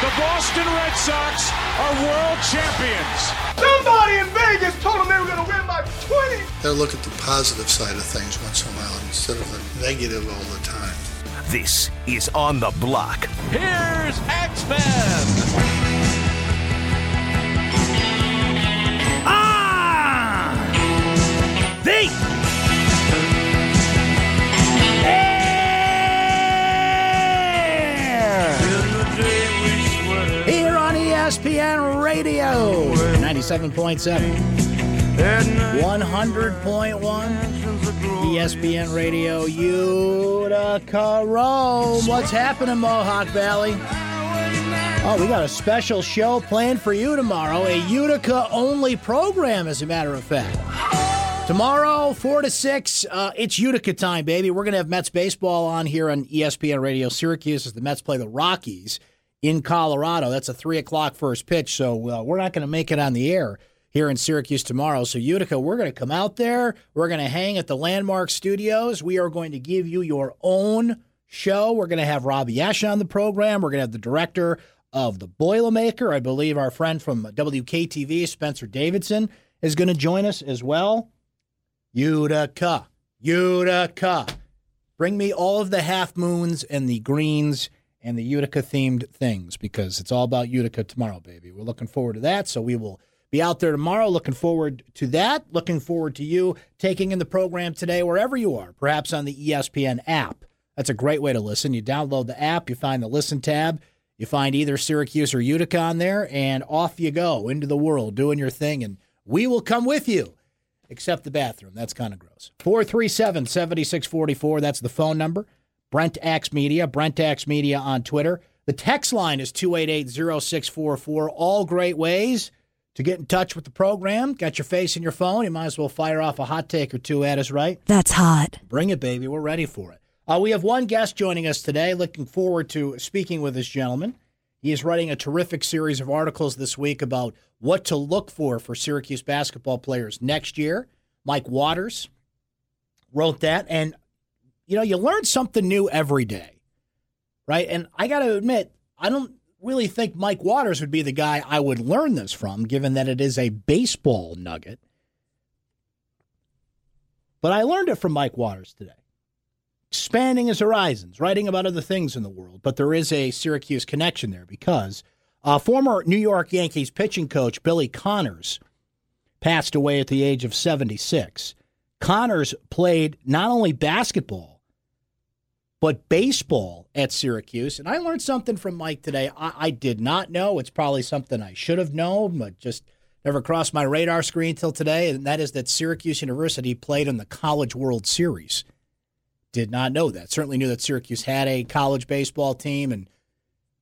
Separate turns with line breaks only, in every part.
The Boston Red Sox are world champions.
Somebody in Vegas told them they were going to win by 20.
Gotta look at the positive side of things once in a while instead of the negative all the time.
This is On the Block.
Here's
97.7, 100.1, ESPN Radio, Utica, Rome. What's happening, Mohawk Valley? Oh, we got a special show planned for you tomorrow. A Utica only program, as a matter of fact. Tomorrow, 4 to 6, uh, it's Utica time, baby. We're going to have Mets baseball on here on ESPN Radio Syracuse as the Mets play the Rockies in Colorado. That's a 3 o'clock first pitch, so uh, we're not going to make it on the air here in Syracuse tomorrow. So, Utica, we're going to come out there. We're going to hang at the Landmark Studios. We are going to give you your own show. We're going to have Robbie Esche on the program. We're going to have the director of the Boilermaker. I believe our friend from WKTV, Spencer Davidson, is going to join us as well. Utica, Utica. Bring me all of the half moons and the greens and the Utica themed things because it's all about Utica tomorrow, baby. We're looking forward to that. So we will be out there tomorrow. Looking forward to that. Looking forward to you taking in the program today, wherever you are, perhaps on the ESPN app. That's a great way to listen. You download the app, you find the listen tab, you find either Syracuse or Utica on there, and off you go into the world doing your thing. And we will come with you except the bathroom. That's kind of gross. 437 7644. That's the phone number. Brent Axe Media, Brent Axe Media on Twitter. The text line is 288 0644. All great ways to get in touch with the program. Got your face in your phone. You might as well fire off a hot take or two at us, right?
That's hot.
Bring it, baby. We're ready for it. Uh, we have one guest joining us today. Looking forward to speaking with this gentleman. He is writing a terrific series of articles this week about what to look for for Syracuse basketball players next year. Mike Waters wrote that. And, you know, you learn something new every day, right? And I got to admit, I don't really think Mike Waters would be the guy I would learn this from, given that it is a baseball nugget. But I learned it from Mike Waters today expanding his horizons, writing about other things in the world. But there is a Syracuse connection there because uh, former New York Yankees pitching coach Billy Connors passed away at the age of 76. Connors played not only basketball, but baseball at Syracuse. And I learned something from Mike today I, I did not know. It's probably something I should have known, but just never crossed my radar screen till today. And that is that Syracuse University played in the College World Series did not know that. Certainly knew that Syracuse had a college baseball team and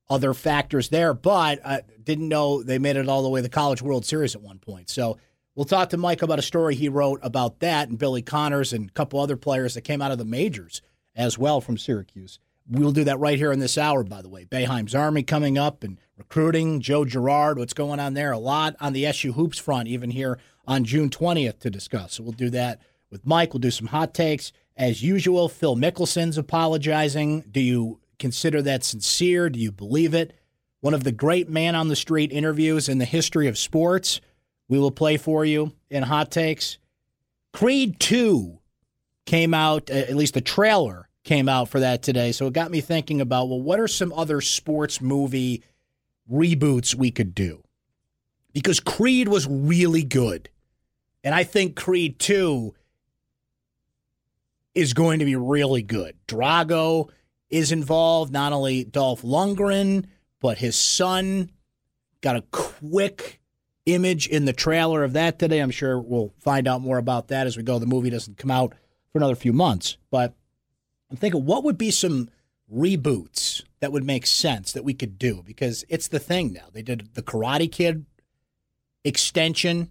other factors there, but I didn't know they made it all the way to the College World Series at one point. So we'll talk to Mike about a story he wrote about that and Billy Connors and a couple other players that came out of the majors as well from Syracuse. We'll do that right here in this hour, by the way. Boeheim's Army coming up and recruiting, Joe Girard, what's going on there. A lot on the SU Hoops front, even here on June 20th to discuss. So we'll do that with Mike. We'll do some hot takes. As usual, Phil Mickelson's apologizing. Do you consider that sincere? Do you believe it? One of the great man on the street interviews in the history of sports. We will play for you in hot takes. Creed 2 came out, at least the trailer came out for that today. So it got me thinking about well, what are some other sports movie reboots we could do? Because Creed was really good. And I think Creed 2 is going to be really good. Drago is involved, not only Dolph Lundgren, but his son got a quick image in the trailer of that today. I'm sure we'll find out more about that as we go. The movie doesn't come out for another few months, but I'm thinking what would be some reboots that would make sense that we could do because it's the thing now. They did the Karate Kid extension,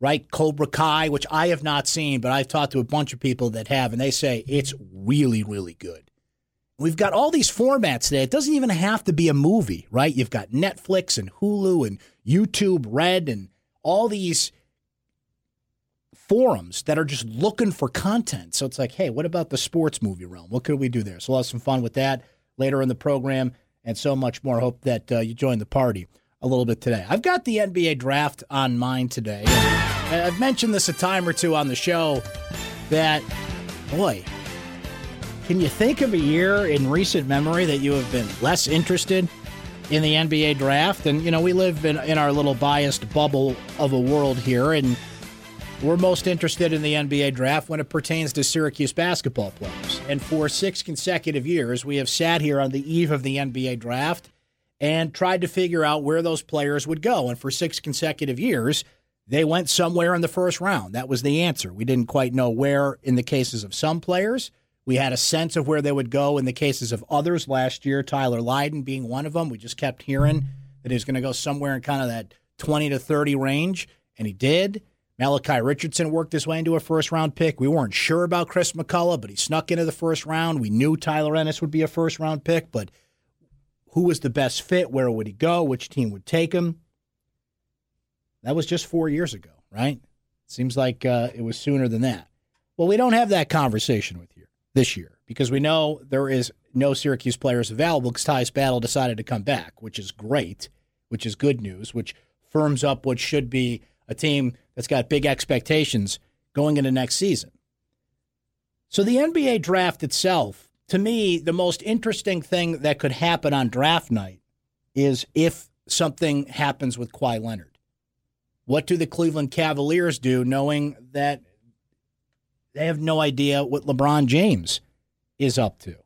right? Cobra Kai, which I have not seen, but I've talked to a bunch of people that have, and they say it's really, really good. We've got all these formats today. It doesn't even have to be a movie, right? You've got Netflix and Hulu and YouTube Red and all these forums that are just looking for content. So it's like, hey, what about the sports movie realm? What could we do there? So we'll have some fun with that later in the program and so much more. Hope that uh, you join the party a little bit today. I've got the NBA draft on mine today. And I've mentioned this a time or two on the show that, boy, can you think of a year in recent memory that you have been less interested in the NBA draft? And, you know, we live in, in our little biased bubble of a world here, and we're most interested in the NBA draft when it pertains to Syracuse basketball players. And for six consecutive years, we have sat here on the eve of the NBA draft and tried to figure out where those players would go. And for six consecutive years, they went somewhere in the first round. That was the answer. We didn't quite know where in the cases of some players. We had a sense of where they would go in the cases of others last year, Tyler Lydon being one of them. We just kept hearing that he was going to go somewhere in kind of that 20 to 30 range, and he did. Malachi Richardson worked his way into a first round pick. We weren't sure about Chris McCullough, but he snuck into the first round. We knew Tyler Ennis would be a first round pick, but who was the best fit? Where would he go? Which team would take him? That was just four years ago, right? Seems like uh, it was sooner than that. Well, we don't have that conversation with you this year because we know there is no Syracuse players available because Tyus Battle decided to come back, which is great, which is good news, which firms up what should be a team that's got big expectations going into next season. So the NBA draft itself, to me, the most interesting thing that could happen on draft night is if something happens with Kawhi Leonard. What do the Cleveland Cavaliers do knowing that they have no idea what LeBron James is up to?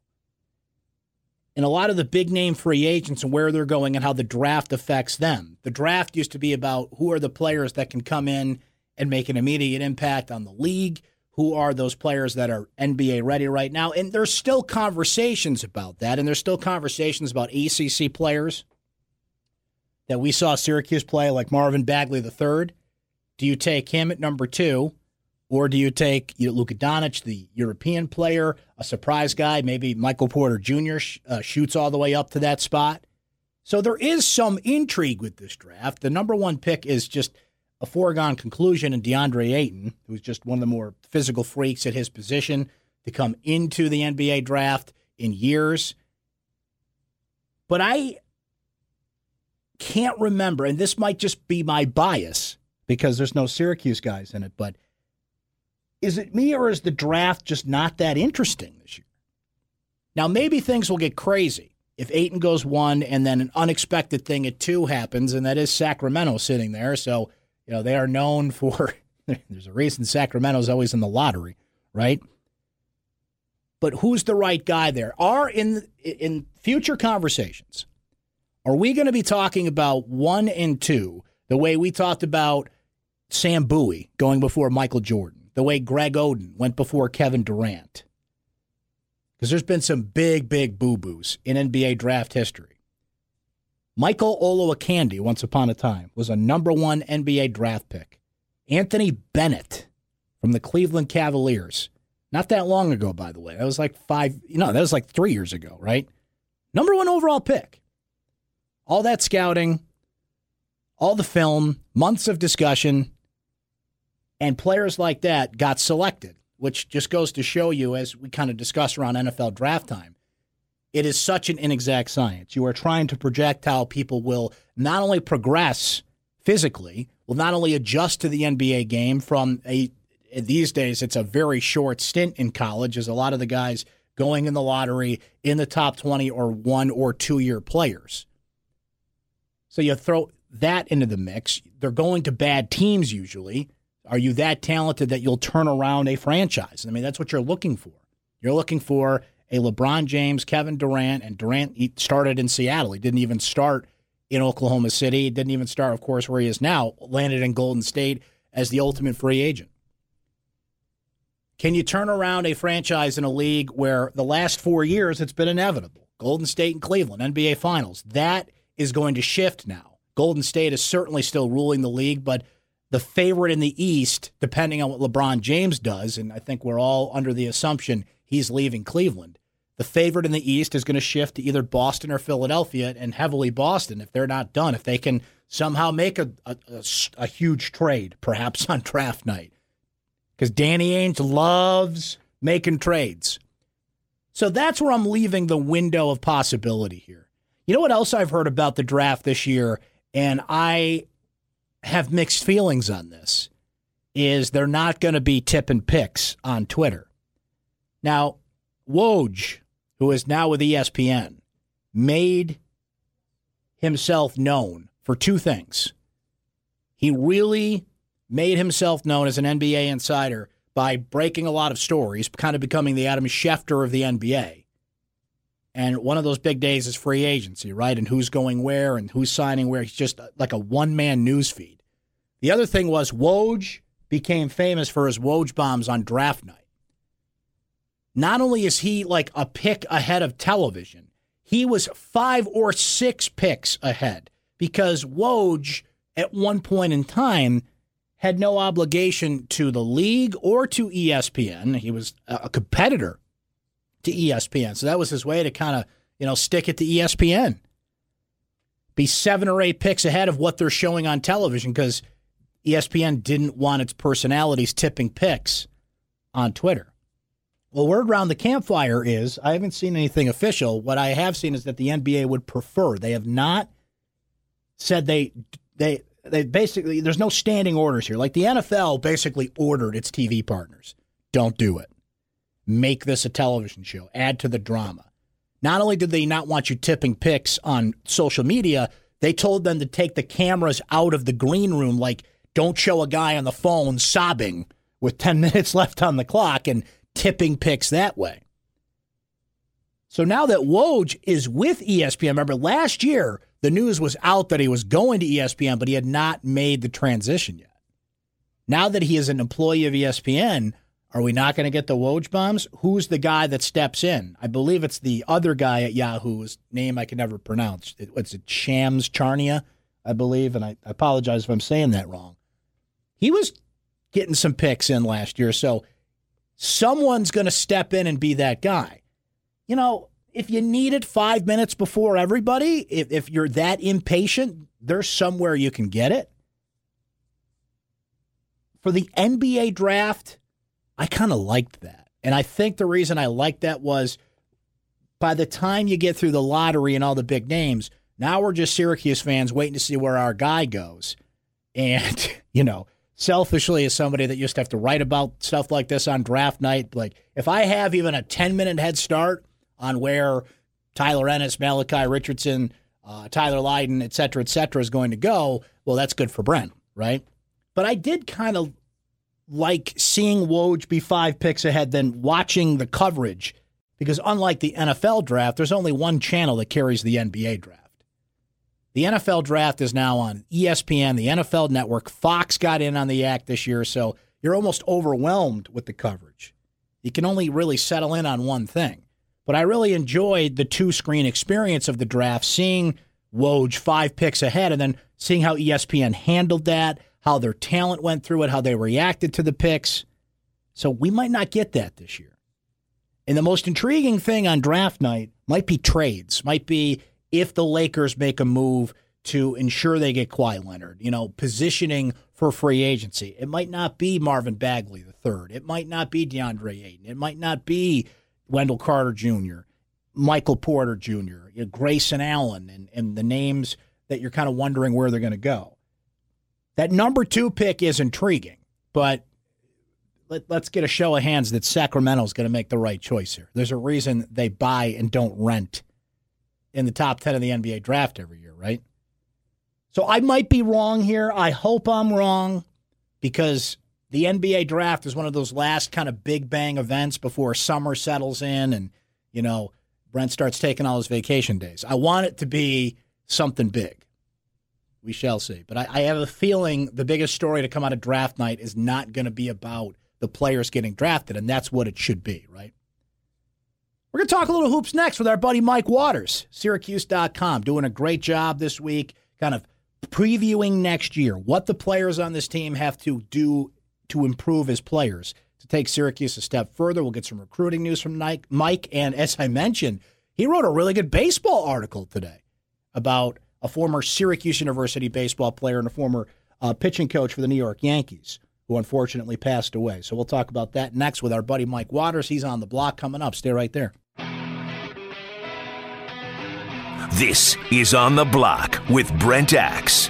And a lot of the big name free agents and where they're going and how the draft affects them. The draft used to be about who are the players that can come in and make an immediate impact on the league. Who are those players that are NBA ready right now? And there's still conversations about that, and there's still conversations about ACC players that we saw Syracuse play, like Marvin Bagley III. Do you take him at number two? Or do you take you know, Luka Doncic, the European player, a surprise guy, maybe Michael Porter Jr. Sh- uh, shoots all the way up to that spot? So there is some intrigue with this draft. The number one pick is just a foregone conclusion in DeAndre Ayton, who's just one of the more physical freaks at his position to come into the NBA draft in years. But I can't remember, and this might just be my bias because there's no Syracuse guys in it, but – is it me or is the draft just not that interesting this year? Now, maybe things will get crazy if Ayton goes one and then an unexpected thing at two happens, and that is Sacramento sitting there. So, you know, they are known for, there's a reason Sacramento's always in the lottery, right? But who's the right guy there? Are in in future conversations, are we going to be talking about one and two the way we talked about Sam Bowie going before Michael Jordan? The way Greg Oden went before Kevin Durant. Because there's been some big, big boo boos in NBA draft history. Michael Olowokandi, once upon a time, was a number one NBA draft pick. Anthony Bennett from the Cleveland Cavaliers, not that long ago, by the way. That was like five, you know, that was like three years ago, right? Number one overall pick. All that scouting, all the film, months of discussion, and players like that got selected, which just goes to show you, as we kind of discuss around NFL draft time, it is such an inexact science. You are trying to project how people will not only progress physically, will not only adjust to the NBA game from a these days it's a very short stint in college as a lot of the guys going in the lottery in the top 20 or one or two year players. So you throw that into the mix. They're going to bad teams usually. Are you that talented that you'll turn around a franchise? I mean, that's what you're looking for. You're looking for a LeBron James, Kevin Durant, and Durant started in Seattle. He didn't even start in Oklahoma City. He Didn't even start, of course, where he is now. Landed in Golden State as the ultimate free agent. Can you turn around a franchise in a league where the last four years it's been inevitable? Golden State and Cleveland, NBA Finals. That is going to shift now. Golden State is certainly still ruling the league, but the favorite in the East, depending on what LeBron James does, and I think we're all under the assumption he's leaving Cleveland. The favorite in the East is going to shift to either Boston or Philadelphia, and heavily Boston if they're not done. If they can somehow make a, a, a, a huge trade, perhaps on draft night. Because Danny Ainge loves making trades. So that's where I'm leaving the window of possibility here. You know what else I've heard about the draft this year, and I have mixed feelings on this, is they're not going to be tipping picks on Twitter. Now, Woj, who is now with ESPN, made himself known for two things. He really made himself known as an NBA insider by breaking a lot of stories, kind of becoming the Adam Schefter of the NBA. And one of those big days is free agency, right? And who's going where and who's signing where. It's just like a one man news feed. The other thing was Woj became famous for his Woj bombs on draft night. Not only is he like a pick ahead of television, he was five or six picks ahead because Woj, at one point in time, had no obligation to the league or to ESPN. He was a competitor to ESPN. So that was his way to kind of, you know, stick it to ESPN. Be seven or eight picks ahead of what they're showing on television because ESPN didn't want its personalities tipping picks on Twitter. Well, word around the campfire is I haven't seen anything official. What I have seen is that the NBA would prefer. They have not said they they they basically there's no standing orders here. Like the NFL basically ordered its TV partners, don't do it. Make this a television show. Add to the drama. Not only did they not want you tipping picks on social media, they told them to take the cameras out of the green room like don't show a guy on the phone sobbing with 10 minutes left on the clock and tipping picks that way. So now that Woj is with ESPN, remember last year the news was out that he was going to ESPN, but he had not made the transition yet. Now that he is an employee of ESPN, are we not going to get the Woj bombs? Who's the guy that steps in? I believe it's the other guy at Yahoo, whose name I can never pronounce. It's it? Shams Charania, I believe, and I, I apologize if I'm saying that wrong. He was getting some picks in last year, so someone's going to step in and be that guy. You know, if you need it five minutes before everybody, if, if you're that impatient, there's somewhere you can get it. For the NBA draft, I kind of liked that. And I think the reason I liked that was by the time you get through the lottery and all the big names, now we're just Syracuse fans waiting to see where our guy goes. And, you know, selfishly, as somebody that used to have to write about stuff like this on draft night, like if I have even a 10 minute head start, on where Tyler Ennis, Malachi Richardson, uh, Tyler Lydon, et cetera, et cetera, is going to go, well, that's good for Brent, right? But I did kind of like seeing Woj be five picks ahead than watching the coverage because unlike the NFL draft, there's only one channel that carries the NBA draft. The NFL draft is now on ESPN, the NFL network. Fox got in on the act this year, so you're almost overwhelmed with the coverage. You can only really settle in on one thing. But I really enjoyed the two screen experience of the draft, seeing Woj five picks ahead and then seeing how ESPN handled that, how their talent went through it, how they reacted to the picks. So we might not get that this year. And the most intriguing thing on draft night might be trades, might be if the Lakers make a move to ensure they get Kawhi Leonard, you know, positioning for free agency. It might not be Marvin Bagley the third. It might not be DeAndre Ayton. It might not be Wendell Carter Jr., Michael Porter Jr., Grayson Allen, and, and the names that you're kind of wondering where they're going to go. That number two pick is intriguing, but let, us get a show of hands that Sacramento is going to make the right choice here. There's a reason they buy and don't rent in the top 10 of the NBA draft every year, right? So I might be wrong here. I hope I'm wrong because the NBA draft is one of those last kind of big bang events before summer settles in and, you know, Brent starts taking all his vacation days. I want it to be something big. We shall see. But I, I have a feeling the biggest story to come out of draft night is not going to be about the players getting drafted, and that's what it should be, right? We're going to talk a little hoops next with our buddy Mike Waters, Syracuse.com, doing a great job this week, kind of previewing next year, what the players on this team have to do to improve as players to take Syracuse a step further. We'll get some recruiting news from Mike. And as I mentioned, he wrote a really good baseball article today about a former Syracuse University baseball player and a former uh, pitching coach for the New York Yankees who unfortunately passed away. So we'll talk about that next with our buddy Mike Waters. He's on the block coming up. Stay right there.
This is On the Block with Brent Axe.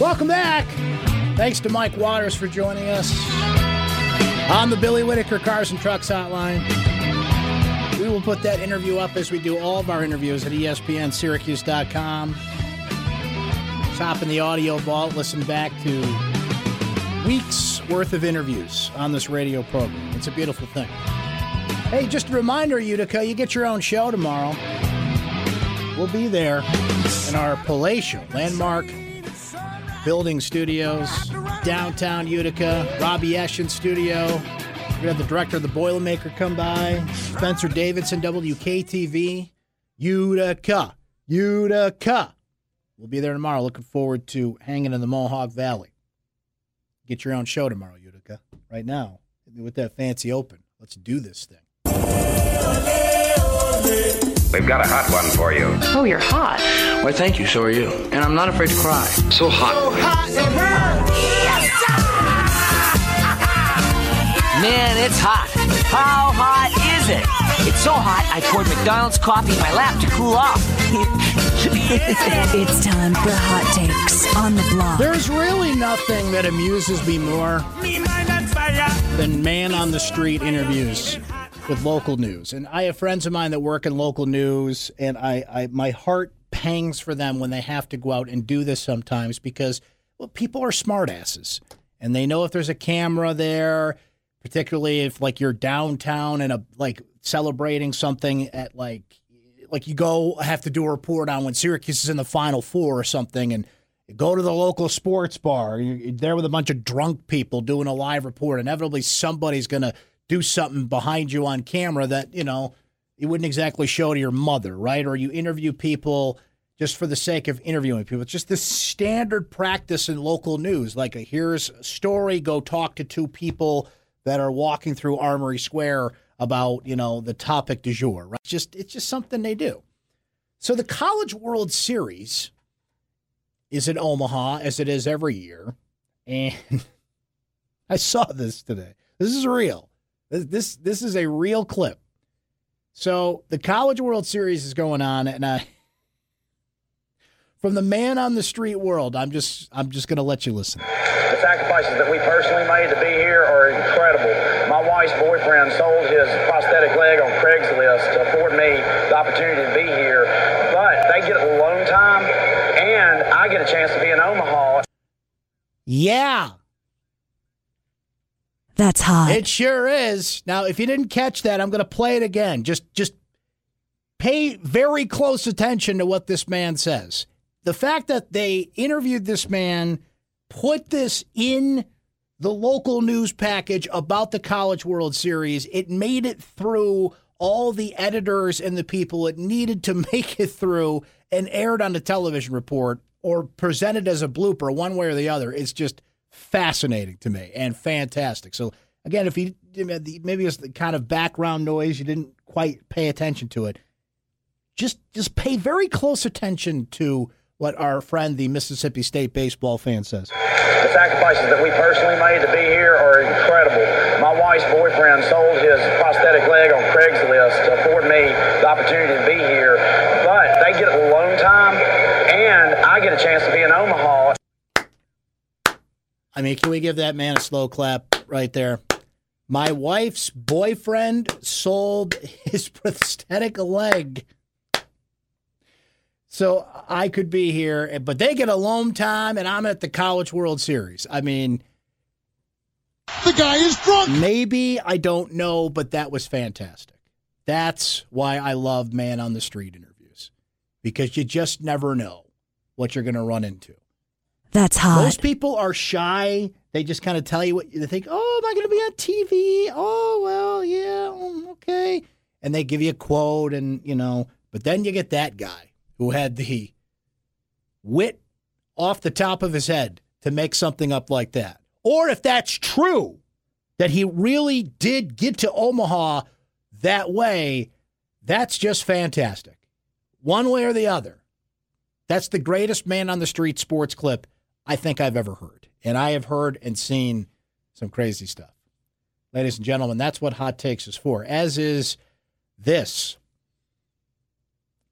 Welcome back. Thanks to Mike Waters for joining us on the Billy Whitaker Cars and Trucks Hotline. We will put that interview up as we do all of our interviews at ESPNSyracuse.com. Top in the audio vault, listen back to weeks worth of interviews on this radio program. It's a beautiful thing. Hey, just a reminder, Utica, you get your own show tomorrow. We'll be there in our palatial landmark building studios, downtown Utica, Robbie Eshin studio. We're going to have the director of the Boilermaker come by, Spencer Davidson, WKTV, Utica, Utica. We'll be there tomorrow. Looking forward to hanging in the Mohawk Valley. Get your own show tomorrow, Utica. Right now, with that fancy open. Let's do this thing.
We've got a hot one for you.
Oh, you're hot.
Why, thank you. So are you. And I'm not afraid to cry.
So hot. So hot
Man, it's hot. How hot is it? It's so hot, I poured McDonald's coffee in my lap to cool off.
it's time for hot takes on the block.
There's really nothing that amuses me more than man on the street interviews with local news. And I have friends of mine that work in local news, and I, I my heart pangs for them when they have to go out and do this sometimes because well, people are smartasses and they know if there's a camera there, particularly if like you're downtown and a like celebrating something at like like you go have to do a report on when Syracuse is in the Final Four or something, and go to the local sports bar. You're there with a bunch of drunk people doing a live report. Inevitably, somebody's going to do something behind you on camera that, you know, you wouldn't exactly show to your mother, right? Or you interview people just for the sake of interviewing people. It's just the standard practice in local news. Like, here's a story, go talk to two people that are walking through Armory Square about, you know, the topic du jour, right? It's just, it's just something they do. So the College World Series is in Omaha, as it is every year. And I saw this today. This is real. This this is a real clip. So the College World Series is going on, and I, from the man on the street world, I'm just I'm just going to let you listen.
The sacrifices that we personally made to be here are incredible. My wife's boyfriend sold his prosthetic leg on Craigslist to afford me the opportunity to be here, but they get a alone time, and I get a chance to be in Omaha.
Yeah,
that's hot.
It sure is. Now, if you didn't catch that, I'm going to play it again. Just just pay very close attention to what this man says. The fact that they interviewed this man, put this in the local news package about the College World Series, it made it through all the editors and the people it needed to make it through and aired on the television report or presented as a blooper, one way or the other. It's just fascinating to me and fantastic. So again, if you maybe it's the kind of background noise you didn't quite pay attention to it, just just pay very close attention to what our friend, the Mississippi State baseball fan, says.
The sacrifices that we personally made to be here are incredible. My wife's boyfriend sold his prosthetic leg on Craigslist to afford me the opportunity to be here, but they get alone time, and I get a chance to be in Omaha
I mean, can we give that man a slow clap right there? My wife's boyfriend sold his prosthetic leg. So I could be here, but they get a loan time, and I'm at the College World Series. I mean,
the guy is drunk.
Maybe I don't know, but that was fantastic. That's why I love man on the street interviews because you just never know what you're going to run into.
That's hot.
Most people are shy. They just kind of tell you what they think. Oh, am I going to be on TV? Oh, well, yeah, mm, okay. And they give you a quote, and you know. But then you get that guy who had the wit off the top of his head to make something up like that. Or if that's true, that he really did get to Omaha that way, that's just fantastic. One way or the other. That's the greatest man on the street sports clip I think I've ever heard. And I have heard and seen some crazy stuff. Ladies and gentlemen, that's what Hot Takes is for, as is this.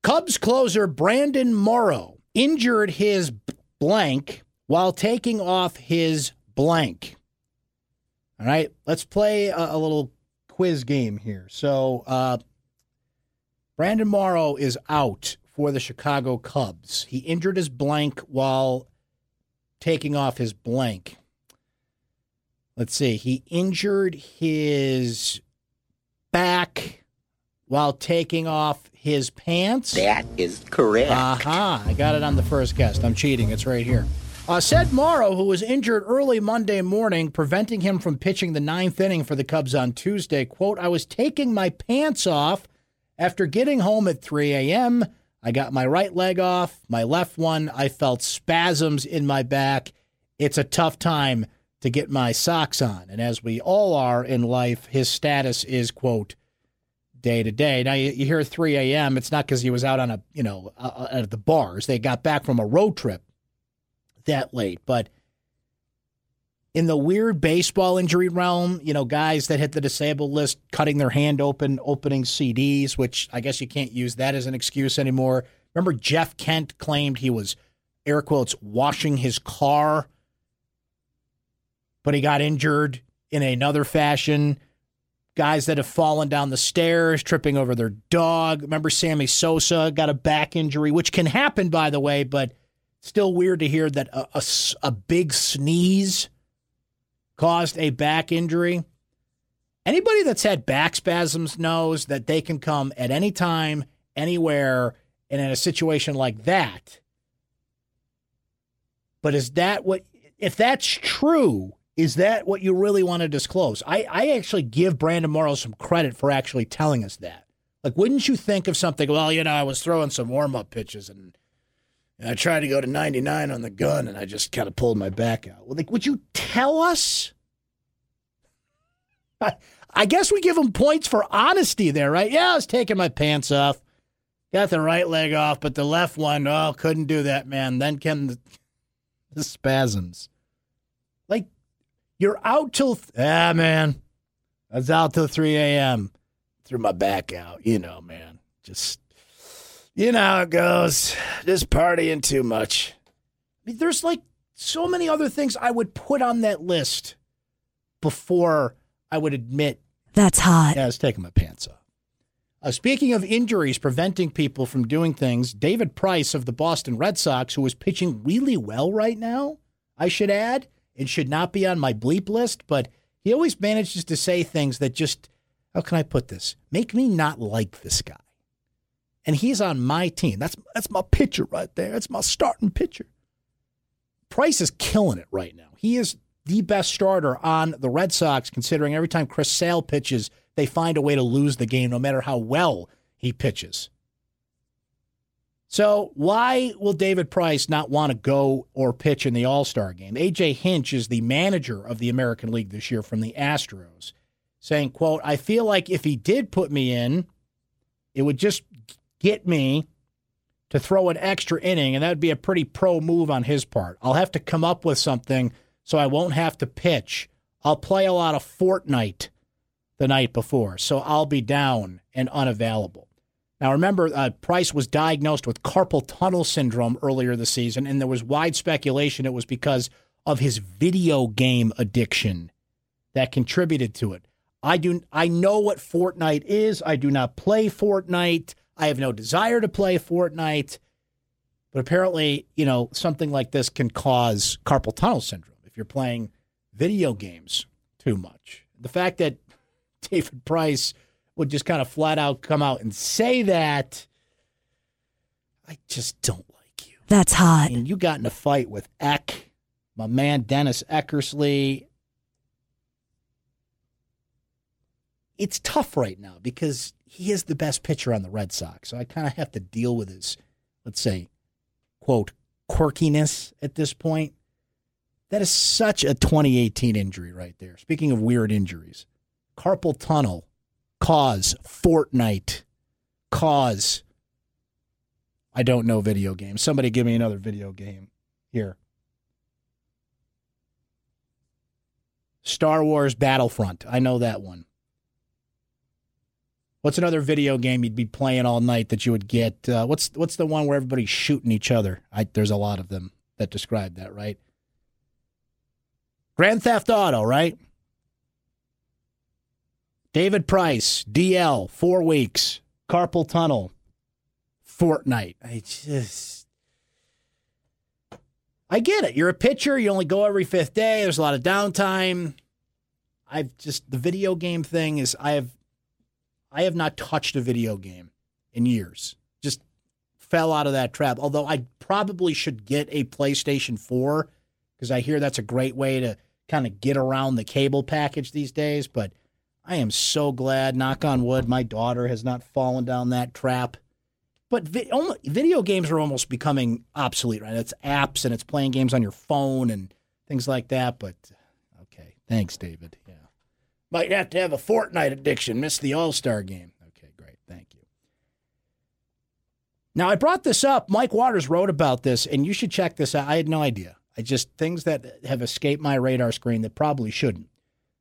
Cubs closer Brandon Morrow injured his blank while taking off his blank. All right, let's play a, a little quiz game here. So, uh, Brandon Morrow is out for the Chicago Cubs. He injured his blank while taking off his blank. Let's see. He injured his back while taking off his pants.
That is correct.
Aha. Uh-huh. I got it on the first guest. I'm cheating. It's right here. Uh, said Morrow, who was injured early Monday morning, preventing him from pitching the ninth inning for the Cubs on Tuesday, quote, I was taking my pants off after getting home at 3 a.m. I got my right leg off, my left one. I felt spasms in my back. It's a tough time to get my socks on. And as we all are in life, his status is, quote, day to day. Now you, you hear 3 a.m. It's not because he was out on a, you know, uh, uh, at the bars. They got back from a road trip that late. But in the weird baseball injury realm, you know, guys that hit the disabled list, cutting their hand open, opening CDs, which I guess you can't use that as an excuse anymore. Remember, Jeff Kent claimed he was, air quotes, washing his car, but he got injured in another fashion. Guys that have fallen down the stairs, tripping over their dog. Remember, Sammy Sosa got a back injury, which can happen, by the way, but Still weird to hear that a, a, a big sneeze caused a back injury. Anybody that's had back spasms knows that they can come at any time, anywhere, and in a situation like that. But is that what, if that's true, is that what you really want to disclose? I, I actually give Brandon Morrow some credit for actually telling us that. Like, wouldn't you think of something, well, you know, I was throwing some warm up pitches and and I tried to go to 99 on the gun and I just kind of pulled my back out. Well, like, would you tell us? I, I guess we give them points for honesty there, right? Yeah, I was taking my pants off. Got the right leg off, but the left one, oh, couldn't do that, man. Then came the, the spasms. Like, you're out till, ah, man. I was out till 3 a.m. Threw my back out, you know, man. Just you know how it goes. Just partying too much. I mean, there's like so many other things I would put on that list before I would admit.
That's hot.
Yeah, I was taking my pants off. Uh, speaking of injuries preventing people from doing things, David Price of the Boston Red Sox, who is pitching really well right now, I should add, and should not be on my bleep list, but he always manages to say things that just, how can I put this, make me not like this guy and he's on my team. That's that's my pitcher right there. That's my starting pitcher. Price is killing it right now. He is the best starter on the Red Sox, considering every time Chris Sale pitches, they find a way to lose the game, no matter how well he pitches. So, why will David Price not want to go or pitch in the All Star game? AJ Hinch is the manager of the American League this year from the Astros, saying, quote, I feel like if he did put me in, it would just get me to throw an extra inning, and that would be a pretty pro move on his part. I'll have to come up with something so I won't have to pitch. I'll play a lot of Fortnite the night before, so I'll be down and unavailable. Now, remember, uh, Price was diagnosed with carpal tunnel syndrome earlier this season, and there was wide speculation it was because of his video game addiction that contributed to it. I do. I know what Fortnite is. I do not play Fortnite. I have no desire to play Fortnite. But apparently, you know, something like this can cause carpal tunnel syndrome if you're playing video games too much. The fact that David Price would just kind of flat out come out and say that, I just don't like you.
That's hot.
And you got in a fight with Eck, my man Dennis Eckersley. It's tough right now because he is the best pitcher on the Red Sox. So I kind of have to deal with his, let's say, quote, quirkiness at this point. That is such a 2018 injury right there. Speaking of weird injuries, carpal tunnel, cause, Fortnite, cause. I don't know video games. Somebody give me another video game here. Star Wars Battlefront. I know that one. What's another video game you'd be playing all night that you would get? Uh, what's what's the one where everybody's shooting each other? I, there's a lot of them that describe that, right? Grand Theft Auto, right? David Price, DL, four weeks. Carpal tunnel, Fortnite. I just. I get it. You're a pitcher. You only go every fifth day. There's a lot of downtime. I've just the video game thing is I have I have not touched a video game in years. Just fell out of that trap. Although I probably should get a PlayStation 4 because I hear that's a great way to kind of get around the cable package these days. But I am so glad, knock on wood, my daughter has not fallen down that trap. But vi- video games are almost becoming obsolete, right? It's apps and it's playing games on your phone and things like that. But okay, thanks, David. Might have to have a Fortnite addiction. Miss the All Star game. Okay, great, thank you. Now I brought this up. Mike Waters wrote about this, and you should check this out. I had no idea. I just things that have escaped my radar screen that probably shouldn't.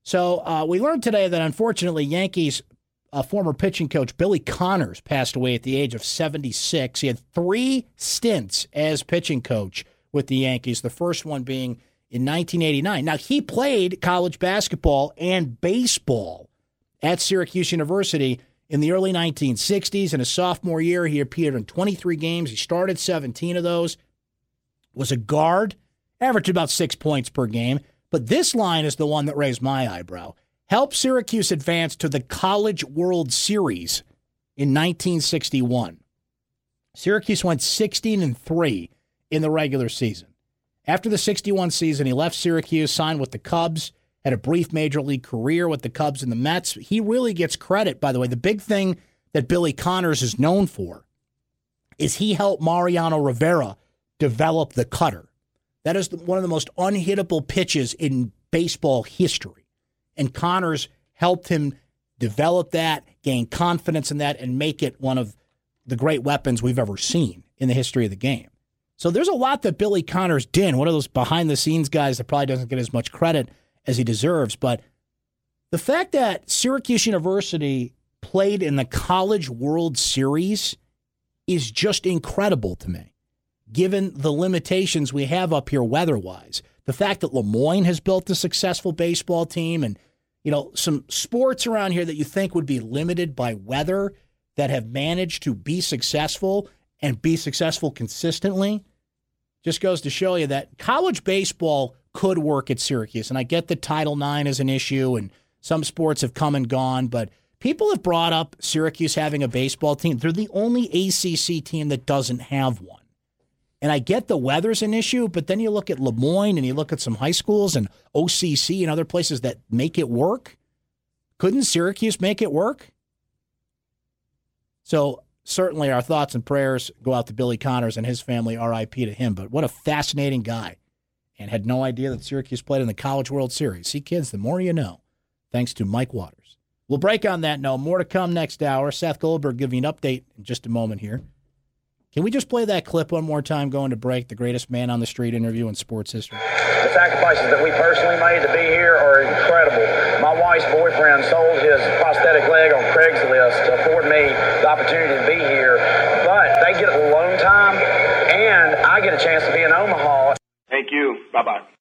So uh, we learned today that unfortunately Yankees uh, former pitching coach Billy Connors passed away at the age of 76. He had three stints as pitching coach with the Yankees, the first one being in 1989. Now, he played college basketball and baseball at Syracuse University in the early 1960s. In his sophomore year, he appeared in 23 games. He started 17 of those, was a guard, averaged about six points per game. But this line is the one that raised my eyebrow helped Syracuse advance to the College World Series in 1961. Syracuse went 16 and 3 in the regular season. After the 61 season, he left Syracuse, signed with the Cubs, had a brief major league career with the Cubs and the Mets. He really gets credit, by the way. The big thing that Billy Connors is known for is he helped Mariano Rivera develop the cutter. That is one of the most unhittable pitches in baseball history. And Connors helped him develop that, gain confidence in that, and make it one of the great weapons we've ever seen in the history of the game. So there's a lot that Billy Connors did. One of those behind the scenes guys that probably doesn't get as much credit as he deserves. But the fact that Syracuse University played in the College World Series is just incredible to me, given the limitations we have up here weather wise the fact that Le Moyne has built a successful baseball team and you know some sports around here that you think would be limited by weather that have managed to be successful and be successful consistently just goes to show you that college baseball could work at Syracuse and I get that Title IX is an issue and some sports have come and gone but people have brought up Syracuse having a baseball team they're the only ACC team that doesn't have one and I get the weather's an issue, but then you look at Le Moyne and you look at some high schools and OCC and other places that make it work. Couldn't Syracuse make it work? So certainly our thoughts and prayers go out to Billy Connors and his family, RIP to him. But what a fascinating guy. And had no idea that Syracuse played in the College World Series. See, kids, the more you know. Thanks to Mike Waters. We'll break on that note. More to come next hour. Seth Goldberg giving an update in just a moment here. Can we just play that clip one more time going to break? The greatest man on the street interview in sports history.
The sacrifices that we personally made to be here are incredible. My wife's boyfriend sold his prosthetic leg on Craigslist to afford me the opportunity to be here. But they get a alone time, and I get a chance to be in Omaha.
Thank you. Bye bye.